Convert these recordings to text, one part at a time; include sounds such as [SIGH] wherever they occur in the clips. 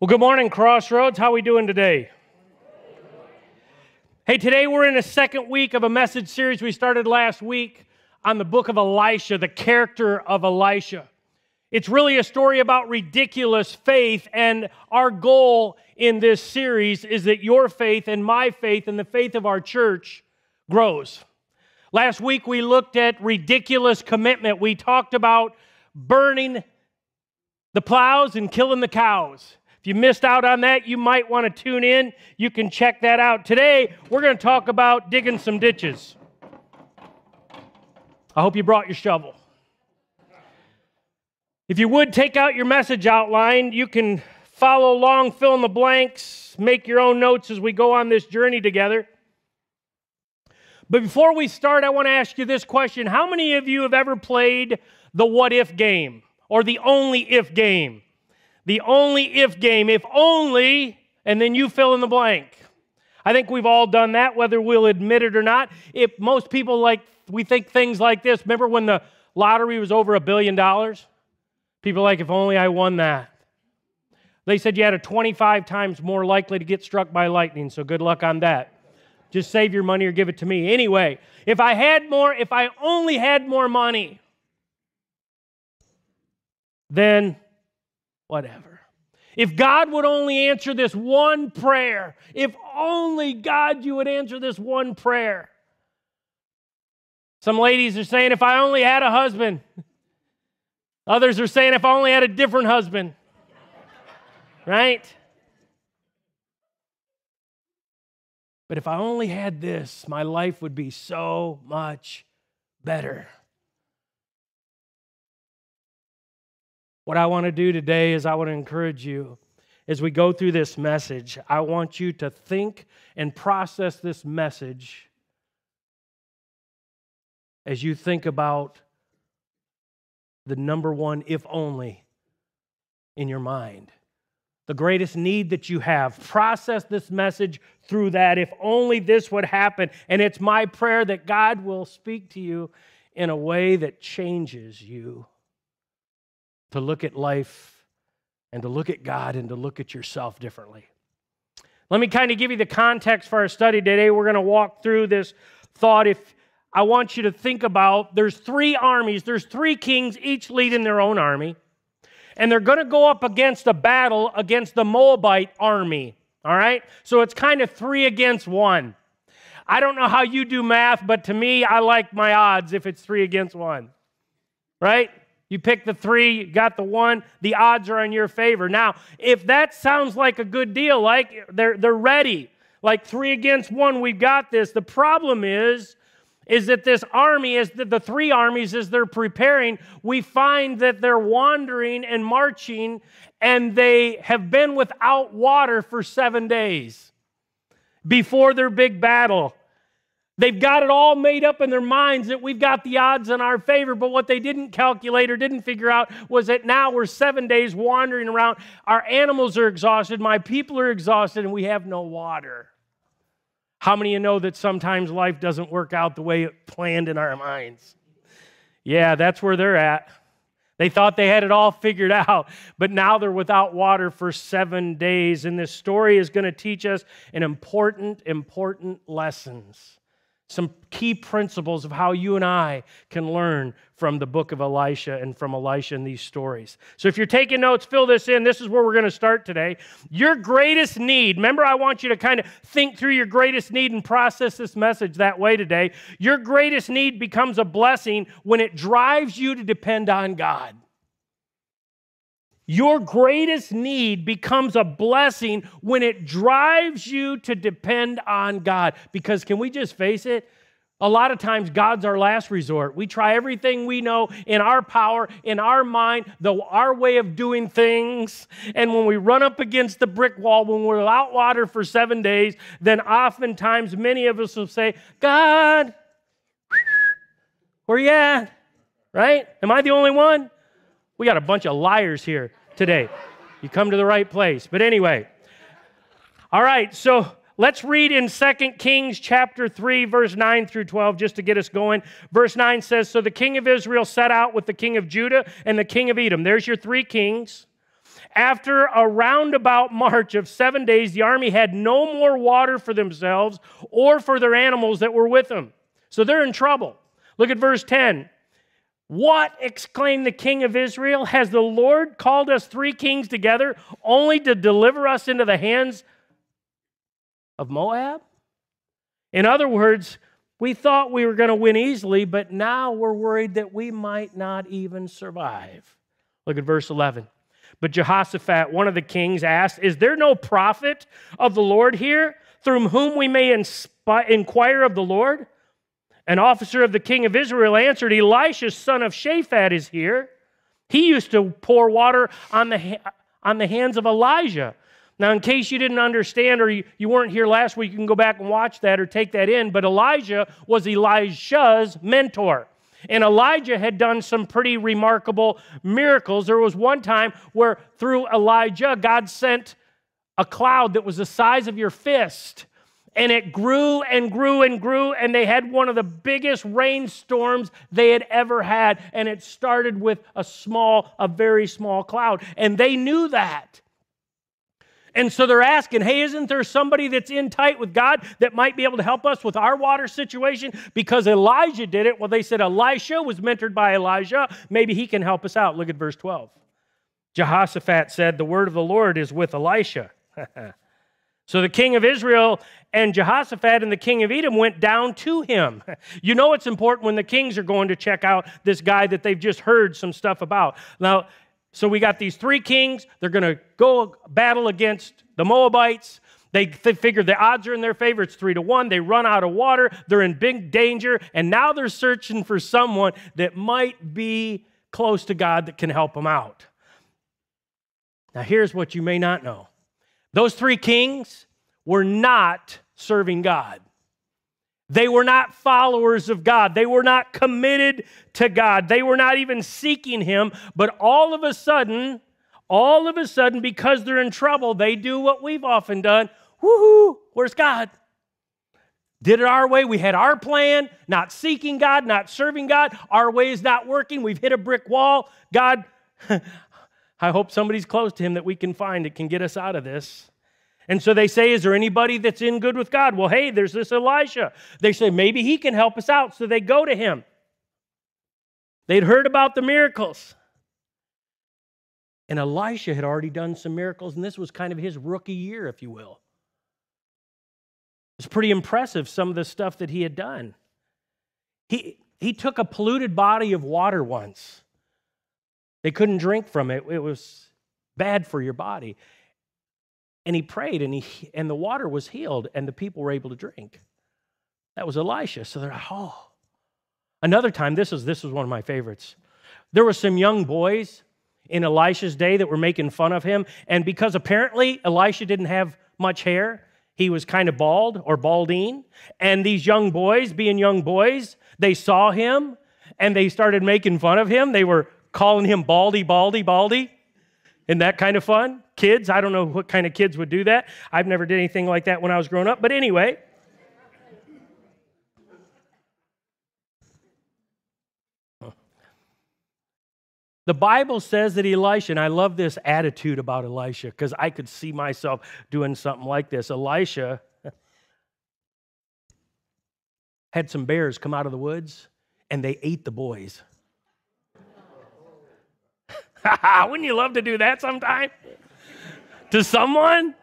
Well, good morning, Crossroads. How are we doing today? Hey, today we're in a second week of a message series we started last week on the book of Elisha, the character of Elisha. It's really a story about ridiculous faith, and our goal in this series is that your faith and my faith and the faith of our church grows. Last week we looked at ridiculous commitment. We talked about burning the plows and killing the cows. If you missed out on that, you might want to tune in. You can check that out. Today, we're going to talk about digging some ditches. I hope you brought your shovel. If you would take out your message outline, you can follow along, fill in the blanks, make your own notes as we go on this journey together. But before we start, I want to ask you this question How many of you have ever played the what if game or the only if game? The only if game, if only, and then you fill in the blank. I think we've all done that, whether we'll admit it or not. If most people like, we think things like this. Remember when the lottery was over a billion dollars? People like, if only I won that. They said you had a 25 times more likely to get struck by lightning, so good luck on that. Just save your money or give it to me. Anyway, if I had more, if I only had more money, then whatever. If God would only answer this one prayer, if only God, you would answer this one prayer. Some ladies are saying, if I only had a husband. Others are saying, if I only had a different husband. right? But if I only had this, my life would be so much better. What I want to do today is I want to encourage you as we go through this message. I want you to think and process this message as you think about the number one, if only, in your mind. The greatest need that you have. Process this message through that. If only this would happen. And it's my prayer that God will speak to you in a way that changes you to look at life and to look at God and to look at yourself differently. Let me kind of give you the context for our study today. We're going to walk through this thought. If I want you to think about there's three armies, there's three kings, each leading their own army, and they're going to go up against a battle against the Moabite army. All right? So it's kind of three against one. I don't know how you do math, but to me, I like my odds if it's three against one. Right? You pick the three, you got the one, the odds are in your favor. Now, if that sounds like a good deal, like they're, they're ready, like three against one, we've got this. The problem is, is that this army, is the, the three armies, as they're preparing, we find that they're wandering and marching, and they have been without water for seven days before their big battle. They've got it all made up in their minds that we've got the odds in our favor, but what they didn't calculate or didn't figure out was that now we're seven days wandering around. Our animals are exhausted, my people are exhausted, and we have no water. How many of you know that sometimes life doesn't work out the way it planned in our minds? Yeah, that's where they're at. They thought they had it all figured out, but now they're without water for seven days. And this story is going to teach us an important, important lessons some key principles of how you and I can learn from the book of Elisha and from Elisha in these stories. So if you're taking notes, fill this in. This is where we're going to start today. Your greatest need, remember, I want you to kind of think through your greatest need and process this message that way today. Your greatest need becomes a blessing when it drives you to depend on God. Your greatest need becomes a blessing when it drives you to depend on God. Because can we just face it? A lot of times, God's our last resort. We try everything we know in our power, in our mind, the, our way of doing things. And when we run up against the brick wall, when we're without water for seven days, then oftentimes many of us will say, God, where you at? Right? Am I the only one? We got a bunch of liars here today. You come to the right place. But anyway, all right, so let's read in 2 Kings chapter 3, verse 9 through 12, just to get us going. Verse 9 says So the king of Israel set out with the king of Judah and the king of Edom. There's your three kings. After a roundabout [LAUGHS] march of seven days, the army had no more water for themselves or for their animals that were with them. So they're in trouble. Look at verse 10. What, exclaimed the king of Israel, has the Lord called us three kings together only to deliver us into the hands of Moab? In other words, we thought we were going to win easily, but now we're worried that we might not even survive. Look at verse 11. But Jehoshaphat, one of the kings, asked, Is there no prophet of the Lord here through whom we may inquire of the Lord? An officer of the king of Israel answered, Elisha, son of Shaphat, is here. He used to pour water on the, on the hands of Elijah. Now, in case you didn't understand or you, you weren't here last week, you can go back and watch that or take that in. But Elijah was Elisha's mentor. And Elijah had done some pretty remarkable miracles. There was one time where through Elijah, God sent a cloud that was the size of your fist. And it grew and grew and grew, and they had one of the biggest rainstorms they had ever had. And it started with a small, a very small cloud. And they knew that. And so they're asking, hey, isn't there somebody that's in tight with God that might be able to help us with our water situation? Because Elijah did it. Well, they said Elisha was mentored by Elijah. Maybe he can help us out. Look at verse 12. Jehoshaphat said, The word of the Lord is with Elisha. [LAUGHS] so the king of Israel and Jehoshaphat and the king of Edom went down to him. [LAUGHS] You know it's important when the kings are going to check out this guy that they've just heard some stuff about. Now, so we got these three kings. They're going to go battle against the Moabites. They, they figure the odds are in their favor. It's three to one. They run out of water. They're in big danger. And now they're searching for someone that might be close to God that can help them out. Now, here's what you may not know those three kings were not serving God. They were not followers of God. They were not committed to God. They were not even seeking Him. But all of a sudden, all of a sudden, because they're in trouble, they do what we've often done. Woohoo, where's God? Did it our way. We had our plan, not seeking God, not serving God. Our way is not working. We've hit a brick wall. God, [LAUGHS] I hope somebody's close to Him that we can find that can get us out of this. And so they say, Is there anybody that's in good with God? Well, hey, there's this Elisha. They say, Maybe he can help us out. So they go to him. They'd heard about the miracles. And Elisha had already done some miracles, and this was kind of his rookie year, if you will. It's pretty impressive, some of the stuff that he had done. He, he took a polluted body of water once. They couldn't drink from it, it was bad for your body. And he prayed, and, he, and the water was healed, and the people were able to drink. That was Elisha. So they're like, oh. Another time, this is, this is one of my favorites. There were some young boys in Elisha's day that were making fun of him. And because apparently Elisha didn't have much hair, he was kind of bald or balding. And these young boys, being young boys, they saw him and they started making fun of him. They were calling him Baldy, Baldy, Baldy. Isn't that kind of fun? Kids, I don't know what kind of kids would do that. I've never did anything like that when I was growing up. But anyway, The Bible says that Elisha, and I love this attitude about Elisha because I could see myself doing something like this. Elisha had some bears come out of the woods and they ate the boys. [LAUGHS] Wouldn't you love to do that sometime? to someone?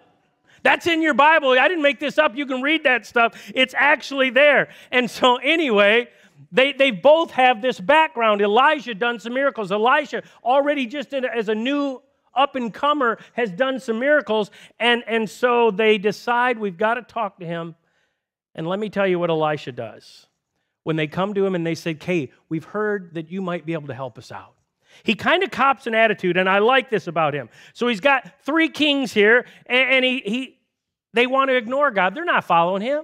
That's in your Bible. I didn't make this up. You can read that stuff. It's actually there. And so, anyway, they, they both have this background. Elijah done some miracles. Elisha, already just in, as a new up and comer, has done some miracles. And, and so they decide we've got to talk to him. And let me tell you what Elisha does. When they come to him and they say, Hey, we've heard that you might be able to help us out. He kind of cops an attitude, and I like this about him. So he's got three kings here, and, he, he, they want to ignore God. They're not following him.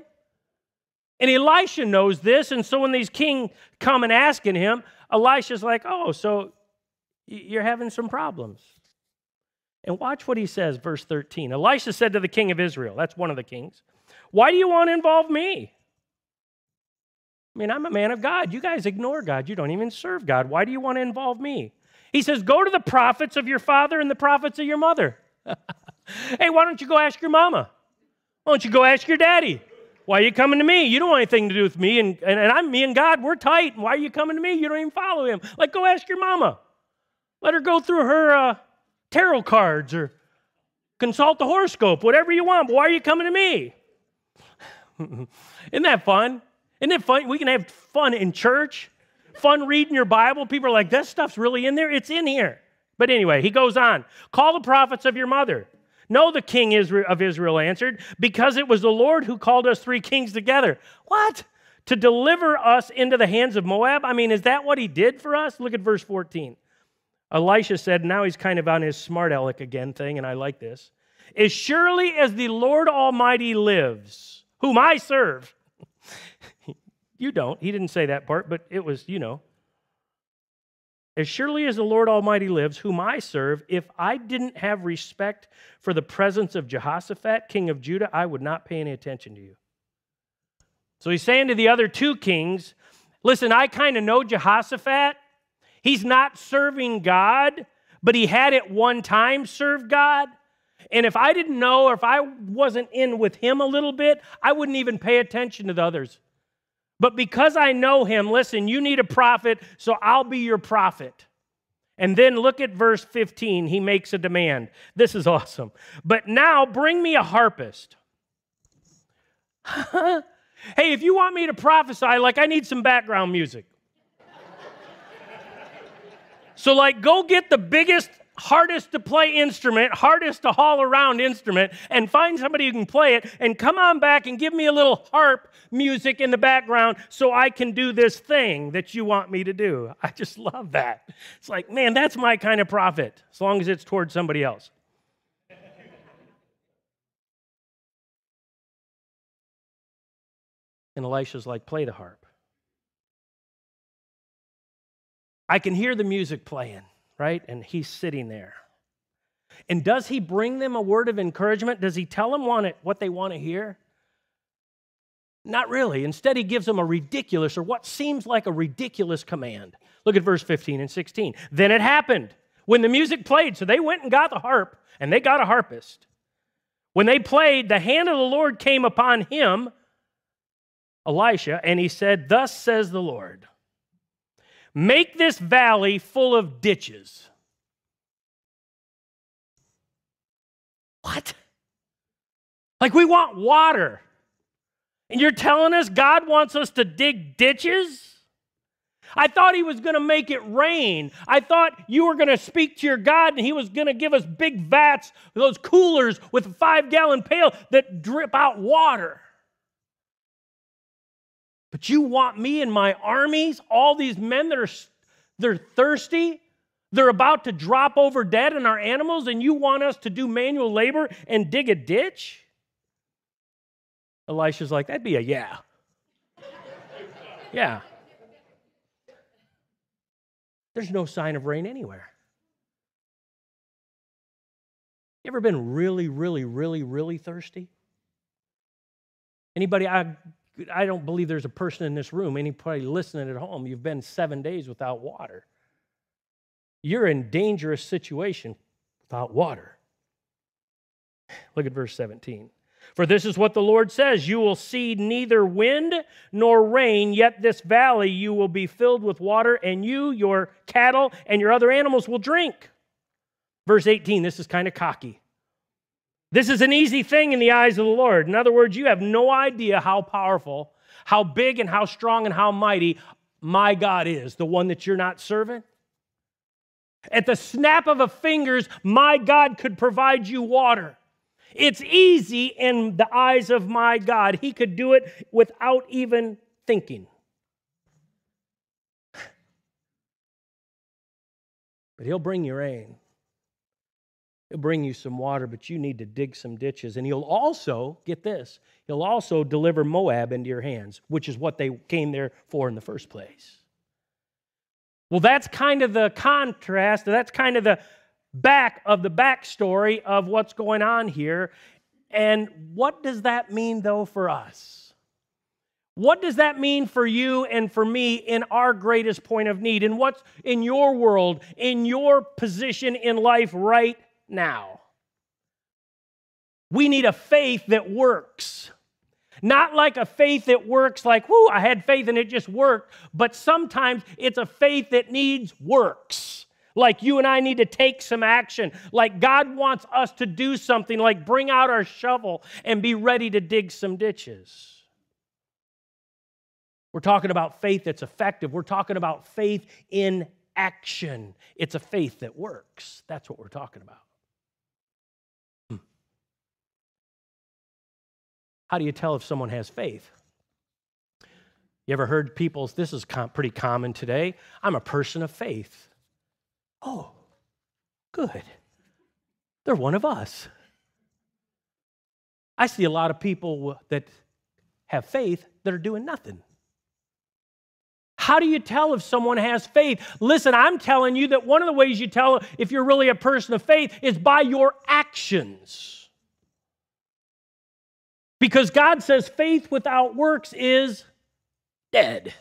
And Elisha knows this, and so when these kings come and asking him, Elisha's like, oh, so you're having some problems. And watch what he says, verse 13. Elisha said to the king of Israel, that's one of the kings, why do you want to involve me? I mean, I'm a man of God. You guys ignore God. You don't even serve God. Why do you want to involve me? He says, Go to the prophets of your father and the prophets of your mother. [LAUGHS] hey, why don't you go ask your mama? Why don't you go ask your daddy? Why are you coming to me? You don't want anything to do with me, and, and, and I'm me and God, we're tight. Why are you coming to me? You don't even follow him. Like, go ask your mama. Let her go through her uh, tarot cards or consult the horoscope, whatever you want. But why are you coming to me? [LAUGHS] Isn't that fun? Isn't it fun? We can have fun in church, fun reading your Bible. People are like, that stuff's really in there. It's in here. But anyway, he goes on. Call the prophets of your mother. No, the king of Israel answered, because it was the Lord who called us three kings together. What? To deliver us into the hands of Moab? I mean, is that what he did for us? Look at verse 14. Elisha said, now he's kind of on his smart aleck again thing, and I like this. As surely as the Lord Almighty lives, whom I serve. You don't. He didn't say that part, but it was, you know. As surely as the Lord Almighty lives, whom I serve, if I didn't have respect for the presence of Jehoshaphat, king of Judah, I would not pay any attention to you. So he's saying to the other two kings, listen, I kind of know Jehoshaphat. He's not serving God, but he had at one time served God. And if I didn't know or if I wasn't in with him a little bit, I wouldn't even pay attention to the others. But because I know him, listen, you need a prophet, so I'll be your prophet. And then look at verse 15. He makes a demand. This is awesome. But now bring me a harpist. [LAUGHS] hey, if you want me to prophesy, like I need some background music. so, like, go get the biggest hardest to play instrument, hardest to haul around instrument, and find somebody who can play it, and come on back and give me a little harp music in the background so I can do this thing that you want me to do. I just love that. It's like, man, that's my kind of prophet, as long as it's towards somebody else. And Elisha's like, play the harp. I can hear the music playing right? And he's sitting there. And does he bring them a word of encouragement? Does he tell them what they want to hear? Not really. Instead, he gives them a ridiculous or what seems like a ridiculous command. Look at verse 15 and 16. Then it happened when the music played. So they went and got the harp, and they got a harpist. When they played, the hand of the Lord came upon him, Elisha, and he said, Thus says the Lord. Make this valley full of ditches. What? Like we want water. And you're telling us God wants us to dig ditches? I thought he was going to make it rain. I thought you were going to speak to your God and he was going to give us big vats, those coolers with a five gallon pail that drip out water. But you want me and my armies, all these men that are they're thirsty, they're about to drop over dead in our animals, and you want us to do manual labor and dig a ditch? Elisha's like, that'd be a yeah. [LAUGHS] yeah. There's no sign of rain anywhere. You ever been really, really, really, really thirsty? Anybody, I I don't believe there's a person in this room, anybody listening at home, you've been seven days without water. You're in dangerous situation without water. Look at verse 17. For this is what the Lord says You will see neither wind nor rain, yet this valley you will be filled with water, and you, your cattle, and your other animals will drink. Verse 18, this is kind of cocky. This is an easy thing in the eyes of the Lord. In other words, you have no idea how powerful, how big, and how strong and how mighty my God is, the one that you're not serving. At the snap of a fingers, my God could provide you water. It's easy in the eyes of my God. He could do it without even thinking. [SIGHS] But He'll bring you rain. He'll bring you some water, but you need to dig some ditches. And he'll also, get this, he'll also deliver Moab into your hands, which is what they came there for in the first place. Well, that's kind of the contrast, that's kind of the back of the backstory of what's going on here. And what does that mean, though, for us? What does that mean for you and for me in our greatest point of need? And what's in your world, in your position in life right now? We need a faith that works. Not like a faith that works like, whoo, I had faith and it just worked, but sometimes it's a faith that needs works. Like you and I need to take some action. Like God wants us to do something, like bring out our shovel and be ready to dig some ditches. We're talking about faith that's effective. We're talking about faith in action. It's a faith that works. That's what we're talking about. Hmm. How do you tell if someone has faith? You ever heard people, this is com- pretty common today. I'm a person of faith. Oh, good. They're one of us. I see a lot of people that have faith that are doing nothing. How do you tell if someone has faith? Listen, I'm telling you that one of the ways you tell if you're really a person of faith is by your actions. Because God says faith without works is dead.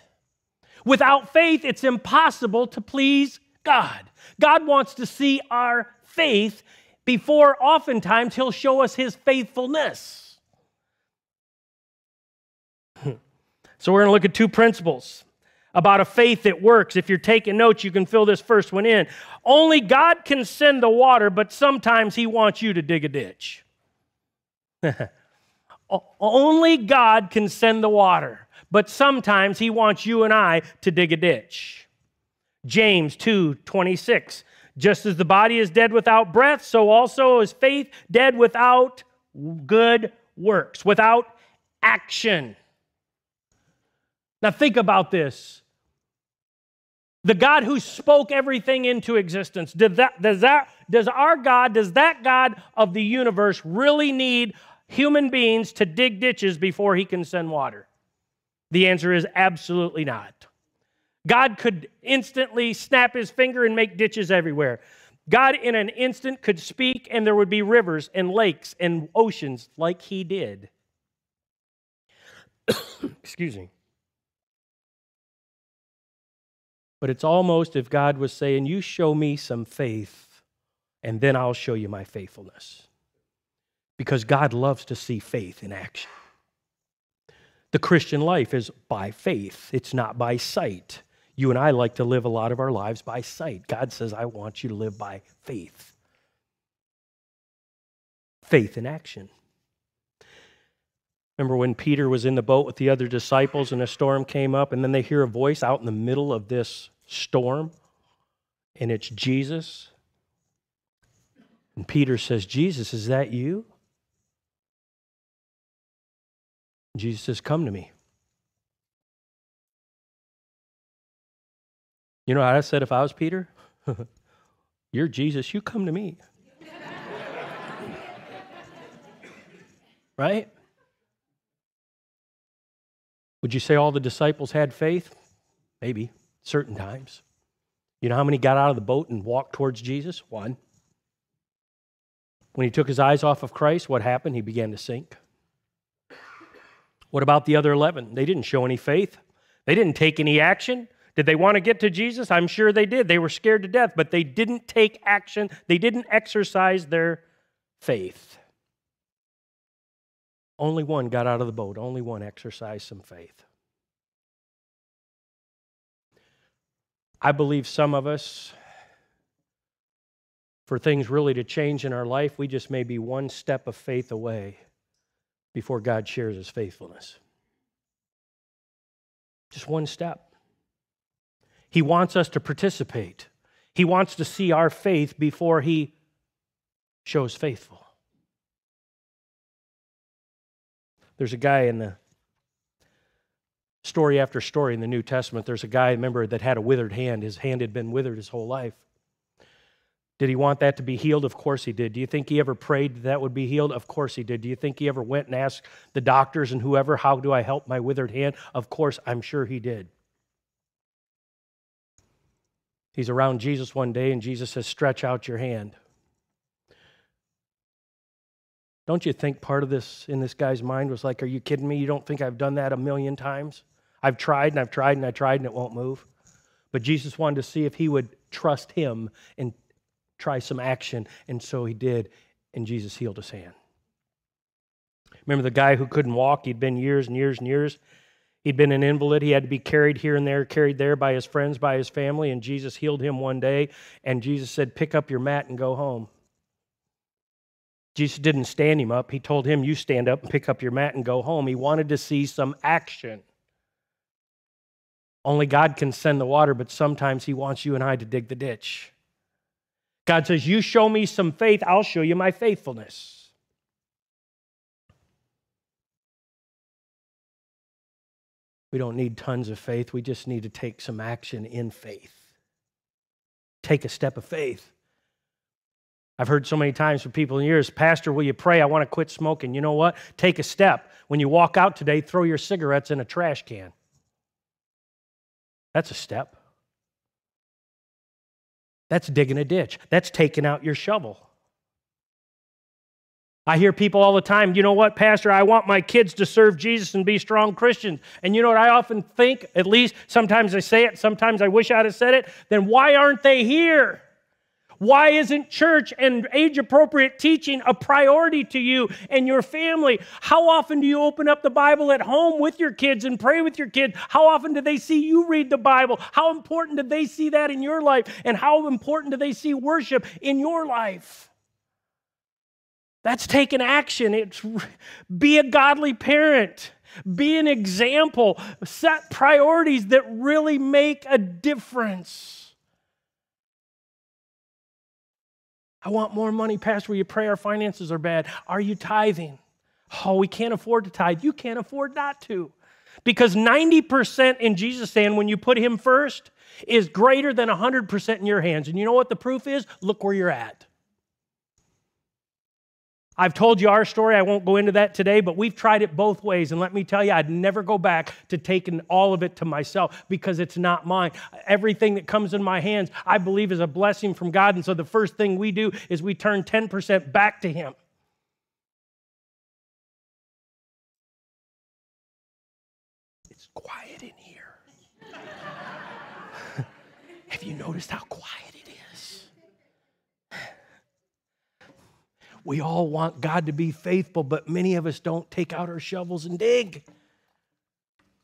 Without faith, it's impossible to please God. God wants to see our faith before oftentimes He'll show us His faithfulness. so, we're going to look at two principles about a faith that works. If you're taking notes, you can fill this first one in. Only God can send the water, but sometimes He wants you to dig a ditch. [LAUGHS] Only God can send the water, but sometimes He wants you and I to dig a ditch. James 2 26. Just as the body is dead without breath, so also is faith dead without good works, without action. Now, think about this. The God who spoke everything into existence. Does, that, does, that, does our God, does that God of the universe really need human beings to dig ditches before he can send water? The answer is absolutely not. God could instantly snap his finger and make ditches everywhere. God, in an instant, could speak and there would be rivers and lakes and oceans like he did. [COUGHS] Excuse me. But it's almost if God was saying, You show me some faith, and then I'll show you my faithfulness. Because God loves to see faith in action. The Christian life is by faith, it's not by sight. You and I like to live a lot of our lives by sight. God says, I want you to live by faith. Faith in action. Remember when Peter was in the boat with the other disciples and a storm came up, and then they hear a voice out in the middle of this storm, and it's Jesus. And Peter says, Jesus, is that you? Jesus says, Come to me. You know what I said if I was Peter? [LAUGHS] You're Jesus, you come to me. [LAUGHS] right? Would you say all the disciples had faith? Maybe certain times. You know how many got out of the boat and walked towards Jesus? One. When he took his eyes off of Christ, what happened? He began to sink. What about the other 11? They didn't show any faith. They didn't take any action. Did they want to get to Jesus? I'm sure they did. They were scared to death, but they didn't take action. They didn't exercise their faith. Only one got out of the boat. Only one exercised some faith. I believe some of us, for things really to change in our life, we just may be one step of faith away before God shares his faithfulness. Just one step. He wants us to participate. He wants to see our faith before he shows faithful. There's a guy in the story after story in the New Testament. There's a guy, remember, that had a withered hand. His hand had been withered his whole life. Did he want that to be healed? Of course he did. Do you think he ever prayed that, would be healed? Of course he did. Do you think he ever went and asked the doctors and whoever, How do I help my withered hand? Of course, I'm sure he did. He's around Jesus one day, and Jesus says, Stretch out your hand. Don't you think part of this in this guy's mind was like, Are you kidding me? You don't think I've done that a million times? I've tried and I've tried and I tried and it won't move. But Jesus wanted to see if he would trust him and try some action. And so he did. And Jesus healed his hand. Remember the guy who couldn't walk? He'd been years and years and years. He'd been an invalid. He had to be carried here and there, carried there by his friends, by his family. And Jesus healed him one day. And Jesus said, Pick up your mat and go home. Jesus didn't stand him up. He told him, You stand up and pick up your mat and go home. He wanted to see some action. Only God can send the water, but sometimes He wants you and I to dig the ditch. God says, You show me some faith, I'll show you my faithfulness. We don't need tons of faith. We just need to take some action in faith. Take a step of faith. I've heard so many times from people in years, Pastor, will you pray? I want to quit smoking. You know what? Take a step. When you walk out today, throw your cigarettes in a trash can. That's a step. That's digging a ditch. That's taking out your shovel. I hear people all the time, you know what, Pastor, I want my kids to serve Jesus and be strong Christians. And you know what I often think, at least sometimes I say it, sometimes I wish I'd have said it, then why aren't they here? Why isn't church and age appropriate teaching a priority to you and your family? How often do you open up the Bible at home with your kids and pray with your kids? How often do they see you read the Bible? How important do they see that in your life? And how important do they see worship in your life? That's taking action. It's [LAUGHS] be a godly parent. Be an example. Set priorities that really make a difference. I want more money, Pastor. Will you pray our finances are bad? Are you tithing? Oh, we can't afford to tithe. You can't afford not to. Because 90% in Jesus' hand, when you put Him first, is greater than 100% in your hands. And you know what the proof is? Look where you're at. I've told you our story. I won't go into that today, but we've tried it both ways. And let me tell you, I'd never go back to taking all of it to myself because it's not mine. Everything that comes in my hands, I believe, is a blessing from God. And so the first thing we do is we turn 10% back to Him. It's quiet in here. [LAUGHS] Have you noticed how quiet? We all want God to be faithful, but many of us don't take out our shovels and dig.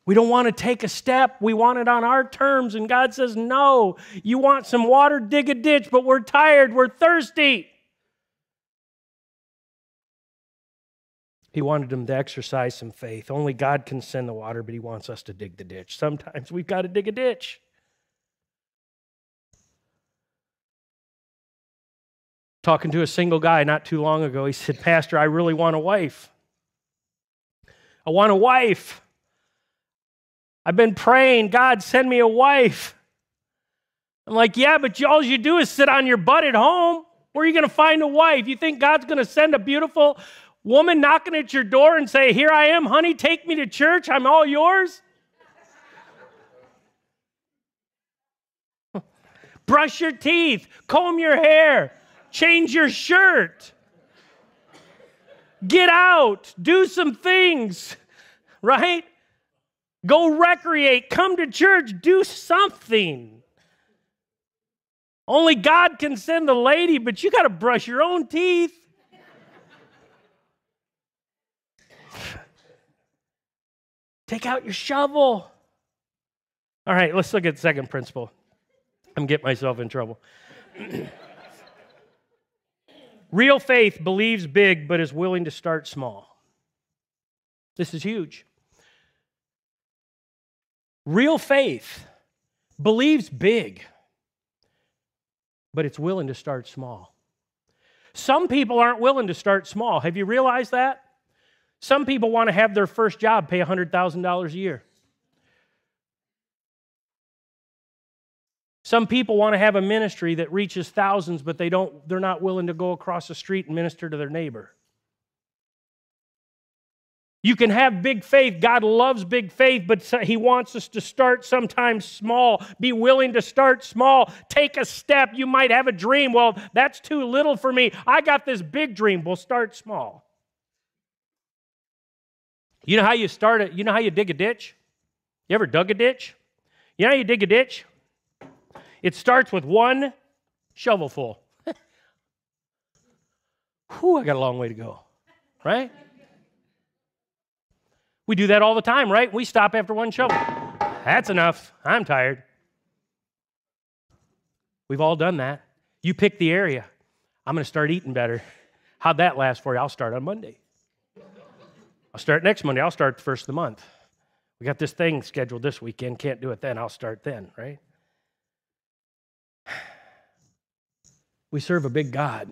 We don't want to take a step. We want it on our terms. And God says, No, you want some water, dig a ditch, but we're tired, we're thirsty. He wanted them to exercise some faith. Only God can send the water, but He wants us to dig the ditch. Sometimes we've got to dig a ditch. Talking to a single guy not too long ago, he said, Pastor, I really want a wife. I want a wife. I've been praying, God, send me a wife. I'm like, yeah, but all you do is sit on your butt at home. Where are you going to find a wife? You think God's going to send a beautiful woman knocking at your door and say, Here I am, honey, take me to church, I'm all yours? [LAUGHS] Brush your teeth, comb your hair, change your shirt. Get out, do some things, right? Go recreate, come to church, do something. Only God can send the lady, but you got to brush your own teeth. Take out your shovel. All right, let's look at second principle. I'm getting myself in trouble. [CLEARS THROAT] Real faith believes big but is willing to start small. This is huge. Real faith believes big, but it's willing to start small. Some people aren't willing to start small. Have you realized that? Some people want to have their first job pay $100,000 a year. Some people want to have a ministry that reaches thousands, but they don't, they're not willing to go across the street and minister to their neighbor. You can have big faith. God loves big faith, but He wants us to start sometimes small. Be willing to start small. Take a step. You might have a dream. Well, that's too little for me. I got this big dream. We'll start small. You know how you start it? You know how you dig a ditch? You ever dug a ditch? You know how you dig a ditch? It starts with one shovelful. [LAUGHS] Whew, I got a long way to go, right? We do that all the time, right? We stop after one shovel. That's enough. I'm tired. We've all done that. You pick the area. I'm going to start eating better. How'd that last for you? I'll start on Monday. I'll start next Monday. I'll start the first of the month. We got this thing scheduled this weekend. Can't do it then. I'll start then, right? We serve a big God.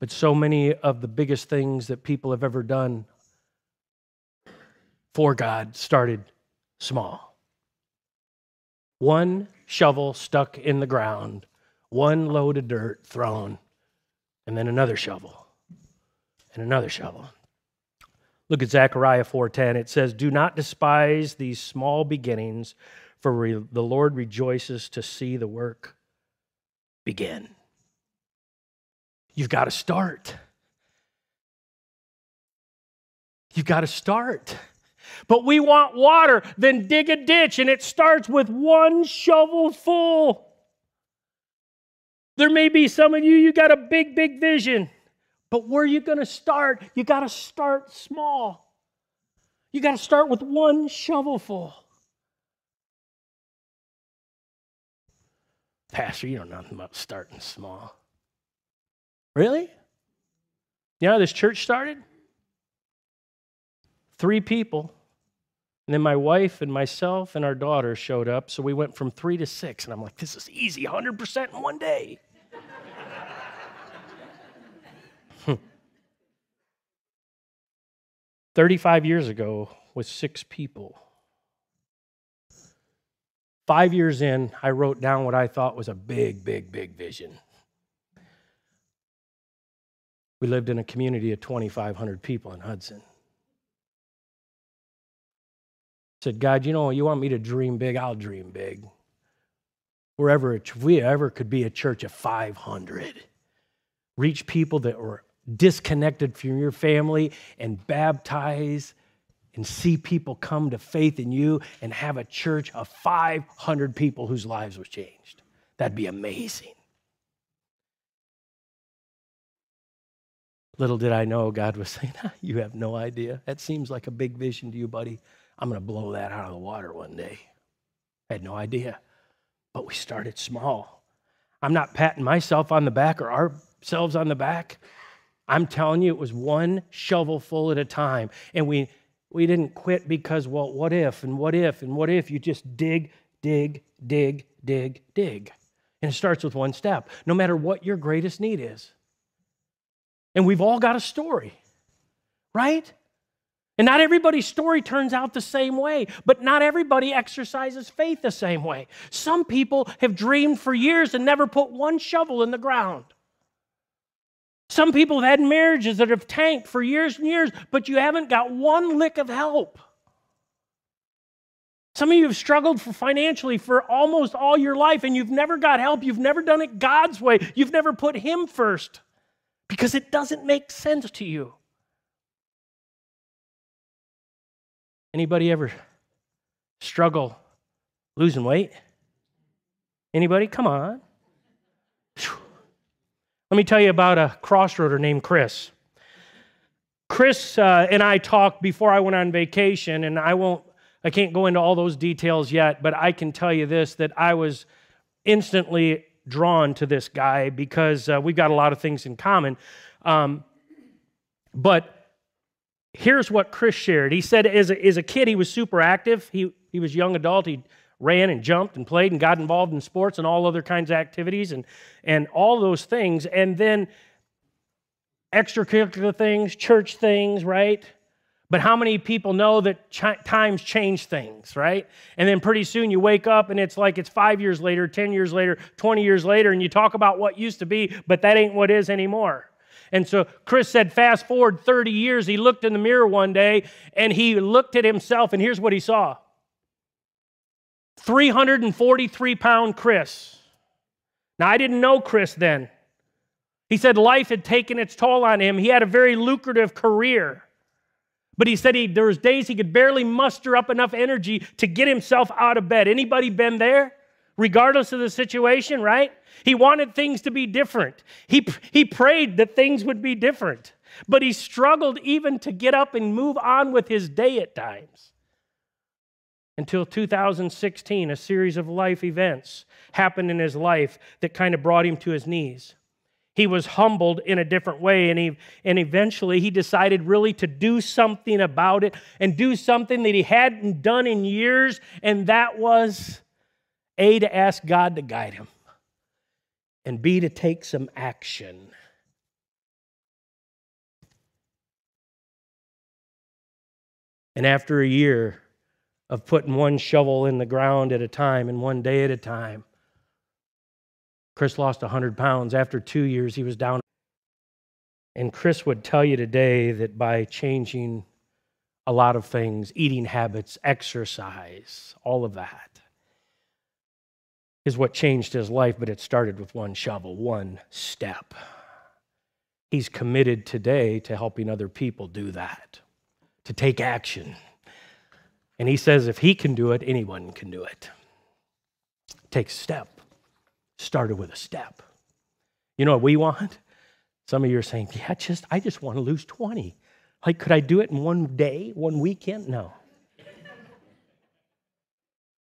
But so many of the biggest things that people have ever done for God started small. One shovel stuck in the ground, one load of dirt thrown, and then another shovel and another shovel. Look at Zechariah 4:10. It says, "Do not despise these small beginnings, for the Lord rejoices to see the work begin." You've got to start. You've got to start. But we want water, then dig a ditch, and it starts with one shovel full. There may be some of you, you got a big, big vision. But where are you going to start? You got to start small. You got to start with one shovelful. Pastor, you don't know nothing about starting small. Really? You know how this church started? Three people. And then my wife and myself and our daughter showed up. So we went from three to six. And I'm like, this is easy, 100% in one day. Hmm. 35 years ago with six people. Five years in, I wrote down what I thought was a big, big, big vision. We lived in a community of 2,500 people in Hudson. said, God, you know, you want me to dream big, I'll dream big. Wherever, we ever could be a church of 500, reach people that were disconnected from your family and baptize and see people come to faith in you and have a church of 500 people whose lives was changed. That'd be amazing. Little did I know God was [LAUGHS] saying, You have no idea. That seems like a big vision to you, buddy. I'm going to blow that out of the water one day. I had no idea. But we started small. I'm not patting myself on the back or ourselves on the back. I'm telling you, it was one shovelful at a time. And we, we didn't quit because, well, what if and what if and what if? You just dig, dig, dig, dig, dig. And it starts with one step, no matter what your greatest need is. And we've all got a story, right? And not everybody's story turns out the same way, but not everybody exercises faith the same way. Some people have dreamed for years and never put one shovel in the ground. Some people have had marriages that have tanked for years and years, but you haven't got one lick of help. Some of you have struggled for financially for almost all your life and you've never got help. You've never done it God's way. You've never put Him first because it doesn't make sense to you. Anybody ever struggle losing weight? Anybody? Come on. Let me tell you about a crossroader named Chris. Chris uh, and I talked before I went on vacation, and I won't, I can't go into all those details yet, but I can tell you this that I was instantly drawn to this guy because uh, we've got a lot of things in common. Um, but here's what Chris shared. He said, as a, as a kid, he was super active. He, he was young adult. He ran and jumped and played and got involved in sports and all other kinds of activities and, and all those things. And then extracurricular things, church things, right? But how many people know that ch- times change things, right? And then pretty soon you wake up and it's like it's five years later, 10 years later, 20 years later, and you talk about what used to be, but that ain't what is anymore. And so Chris said, fast forward 30 years, he looked in the mirror one day and he looked at himself, and here's what he saw 343 pound Chris. Now, I didn't know Chris then. He said life had taken its toll on him. He had a very lucrative career. But he said he, there was days he could barely muster up enough energy to get himself out of bed. Anybody been there? Regardless of the situation, right? He wanted things to be different. He, he prayed that things would be different. But he struggled even to get up and move on with his day at times. Until 2016, a series of life events happened in his life that kind of brought him to his knees. He was humbled in a different way, and, he, and eventually he decided really to do something about it and do something that he hadn't done in years, and that was A, to ask God to guide him, and B, to take some action. And after a year of putting one shovel in the ground at a time and one day at a time, Chris lost 100 pounds. After two years, he was down. And Chris would tell you today that by changing a lot of things, eating habits, exercise, all of that, is what changed his life, but it started with one shovel, one step. He's committed today to helping other people do that to take action. And he says if he can do it, anyone can do it. Take a step. Started with a step. You know what we want? Some of you are saying, yeah, just I just want to lose 20. Like, could I do it in one day, one weekend? No.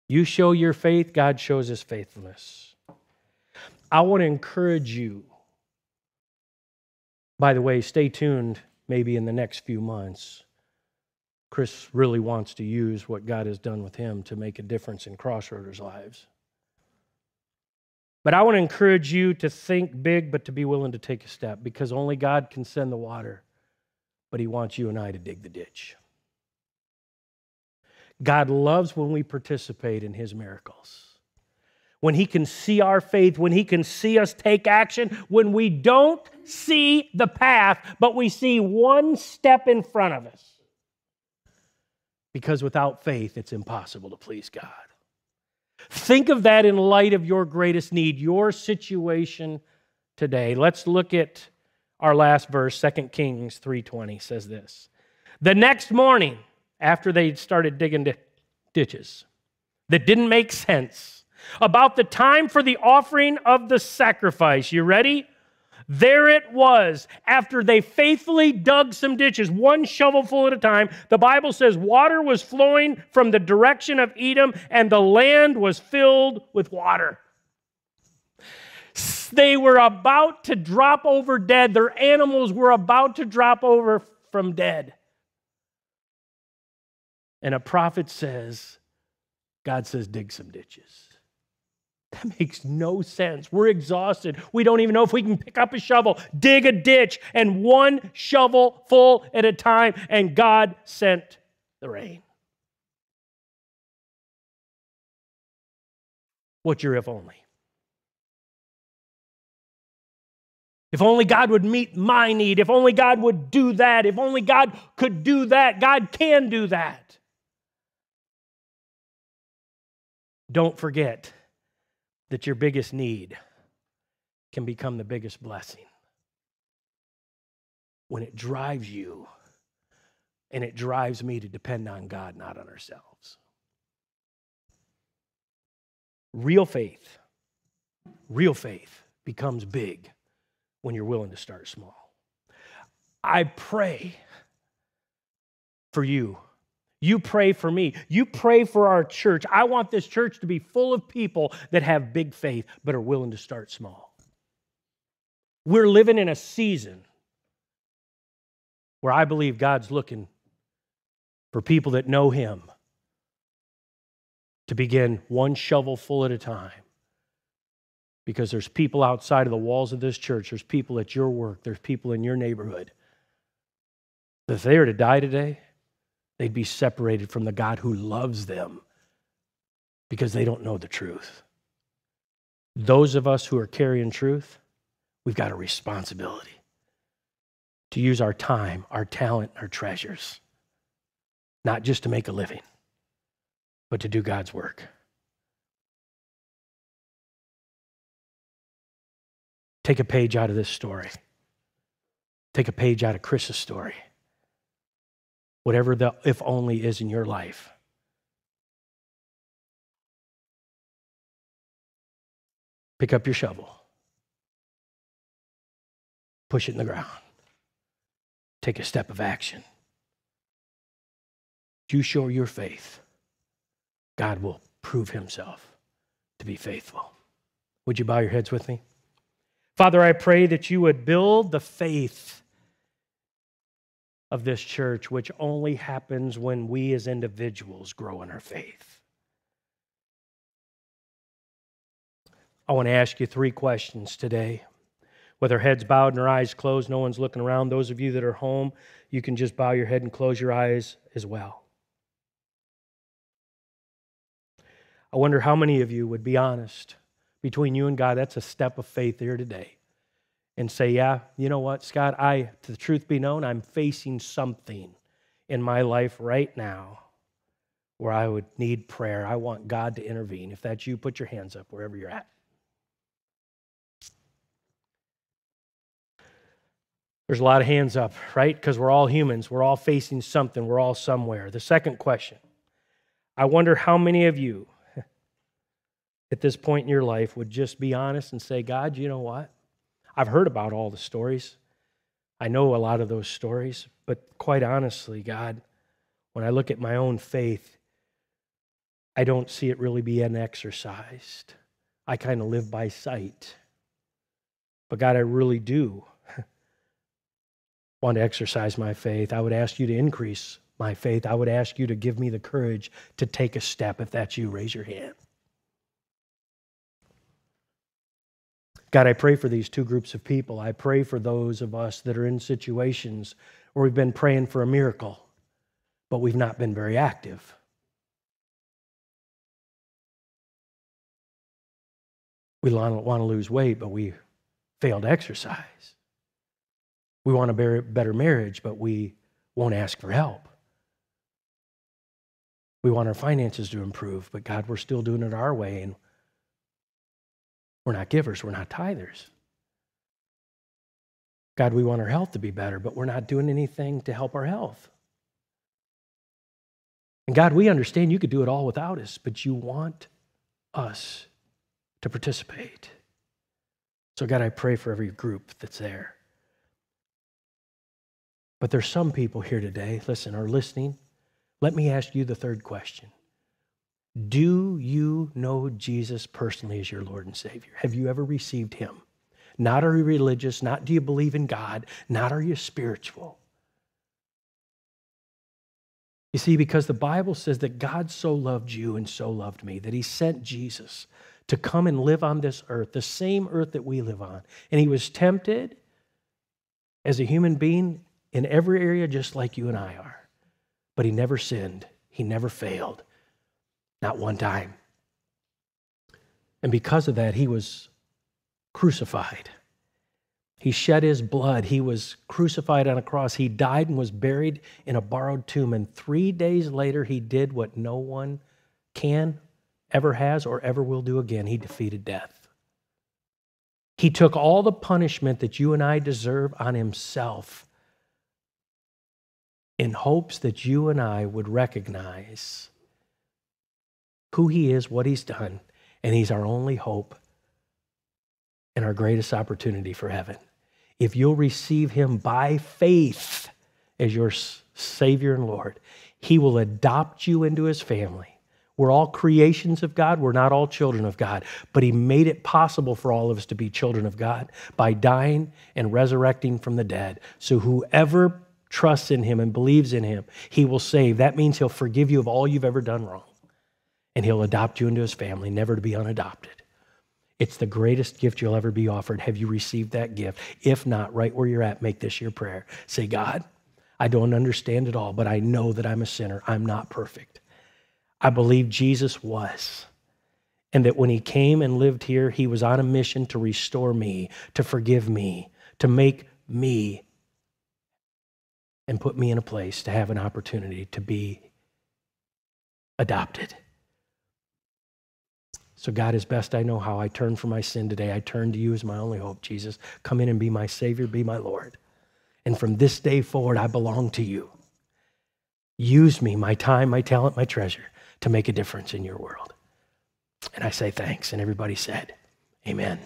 You show your faith, God shows his faithfulness. I want to encourage you. By the way, stay tuned maybe in the next few months. Chris really wants to use what God has done with him to make a difference in Crossroaders' lives. But I want to encourage you to think big, but to be willing to take a step because only God can send the water, but He wants you and I to dig the ditch. God loves when we participate in His miracles. When He can see our faith, when He can see us take action, when we don't see the path, but we see one step in front of us because without faith, it's impossible to please God. Think of that in light of your greatest need, your situation today. Let's look at our last verse, 2 Kings 3:20 says this. The next morning, after they started digging ditches that didn't make sense, about the time for the offering of the sacrifice, you ready? There it was. After they faithfully dug some ditches, one shovelful at a time, the Bible says water was flowing from the direction of Edom, and the land was filled with water. They were about to drop over dead. Their animals were about to drop over from dead. And a prophet says, God says, dig some ditches. That makes no sense. We're exhausted. We don't even know if we can pick up a shovel, dig a ditch, and one shovel full at a time, and God sent the rain. What's your if only? If only God would meet my need. If only God would do that. If only God could do that. God can do that. Don't forget that your biggest need can become the biggest blessing. When it drives you and it drives me to depend on God, not on ourselves. Real faith, real faith becomes big when you're willing to start small. I pray for you you pray for me. You pray for our church. I want this church to be full of people that have big faith but are willing to start small. We're living in a season where I believe God's looking for people that know Him to begin one shovel full at a time. Because there's people outside of the walls of this church, there's people at your work, there's people in your neighborhood. If they are to die today, they'd be separated from the God who loves them because they don't know the truth. Those of us who are carrying truth, we've got a responsibility to use our time, our talent, our treasures, not just to make a living, but to do God's work. Take a page out of this story. Take a page out of Chris's story. Whatever the if only is in your life. Pick up your shovel, push it in the ground, take a step of action. You show your faith, God will prove himself to be faithful. Would you bow your heads with me? Father, I pray that you would build the faith of this church, which only happens when we as individuals grow in our faith. I want to ask you three questions today. With our heads bowed and our eyes closed, no one's looking around. Those of you that are home, you can just bow your head and close your eyes as well. I wonder how many of you would be honest between you and God. That's a step of faith here today. And say, yeah, you know what, Scott, I, to the truth be known, I'm facing something in my life right now where I would need prayer. I want God to intervene. If that's you, put your hands up wherever you're at. There's a lot of hands up, right? Because we're all humans. We're all facing something. We're all somewhere. The second question I wonder how many of you [LAUGHS] at this point in your life would just be honest and say, God, you know what? I've heard about all the stories. I know a lot of those stories, but quite honestly, God, when I look at my own faith, I don't see it really being exercised. I kind of live by sight. But God, I really do [LAUGHS] want to exercise my faith, I would ask you to increase my faith. I would ask you to give me the courage to take a step. If that's you, raise your hand. God, I pray for these two groups of people. I pray for those of us that are in situations where we've been praying for a miracle, but we've not been very active. We want to lose weight, but we fail to exercise. We want a better marriage, but we won't ask for help. We want our finances to improve, but God, we're still doing it our way, and we're not givers, we're not tithers. God, we want our health to be better, but we're not doing anything to help our health. And God, we understand you could do it all without us, but you want us to participate. So, God, I pray for every group that's there. But there's some people here today, listen, are listening. Let me ask you the third question. Do you know Jesus personally as your Lord and Savior? Have you ever received him? Not are you religious, not do you believe in God, not are you spiritual. You see, because the Bible says that God so loved you and so loved me that he sent Jesus to come and live on this earth, the same earth that we live on. And he was tempted as a human being in every area just like you and I are. But he never sinned, he never failed, not one time. And because of that, he was crucified. He shed his blood. He was crucified on a cross. He died and was buried in a borrowed tomb. And three days later, he did what no one can, ever has, or ever will do again. He defeated death. He took all the punishment that you and I deserve on himself in hopes that you and I would recognize who He is, what He's done, and He's our only hope and our greatest opportunity for heaven. If you'll receive Him by faith as your Savior and Lord, He will adopt you into His family. We're all creations of God. We're not all children of God. But He made it possible for all of us to be children of God by dying and resurrecting from the dead. So whoever trusts in him and believes in him, he will save. That means he'll forgive you of all you've ever done wrong. And he'll adopt you into his family, never to be unadopted. It's the greatest gift you'll ever be offered. Have you received that gift? If not, right where you're at, make this your prayer. Say, God, I don't understand it all, but I know that I'm a sinner. I'm not perfect. I believe Jesus was. And that when he came and lived here, he was on a mission to restore me, to forgive me, to make me and put me in a place to have an opportunity to be adopted. So, God, as best I know how, I turn from my sin today. I turn to you as my only hope, Jesus. Come in and be my Savior, be my Lord. And from this day forward, I belong to you. use me, my time, my talent, my treasure, to make a difference in your world. And I say thanks. And everybody said, Amen.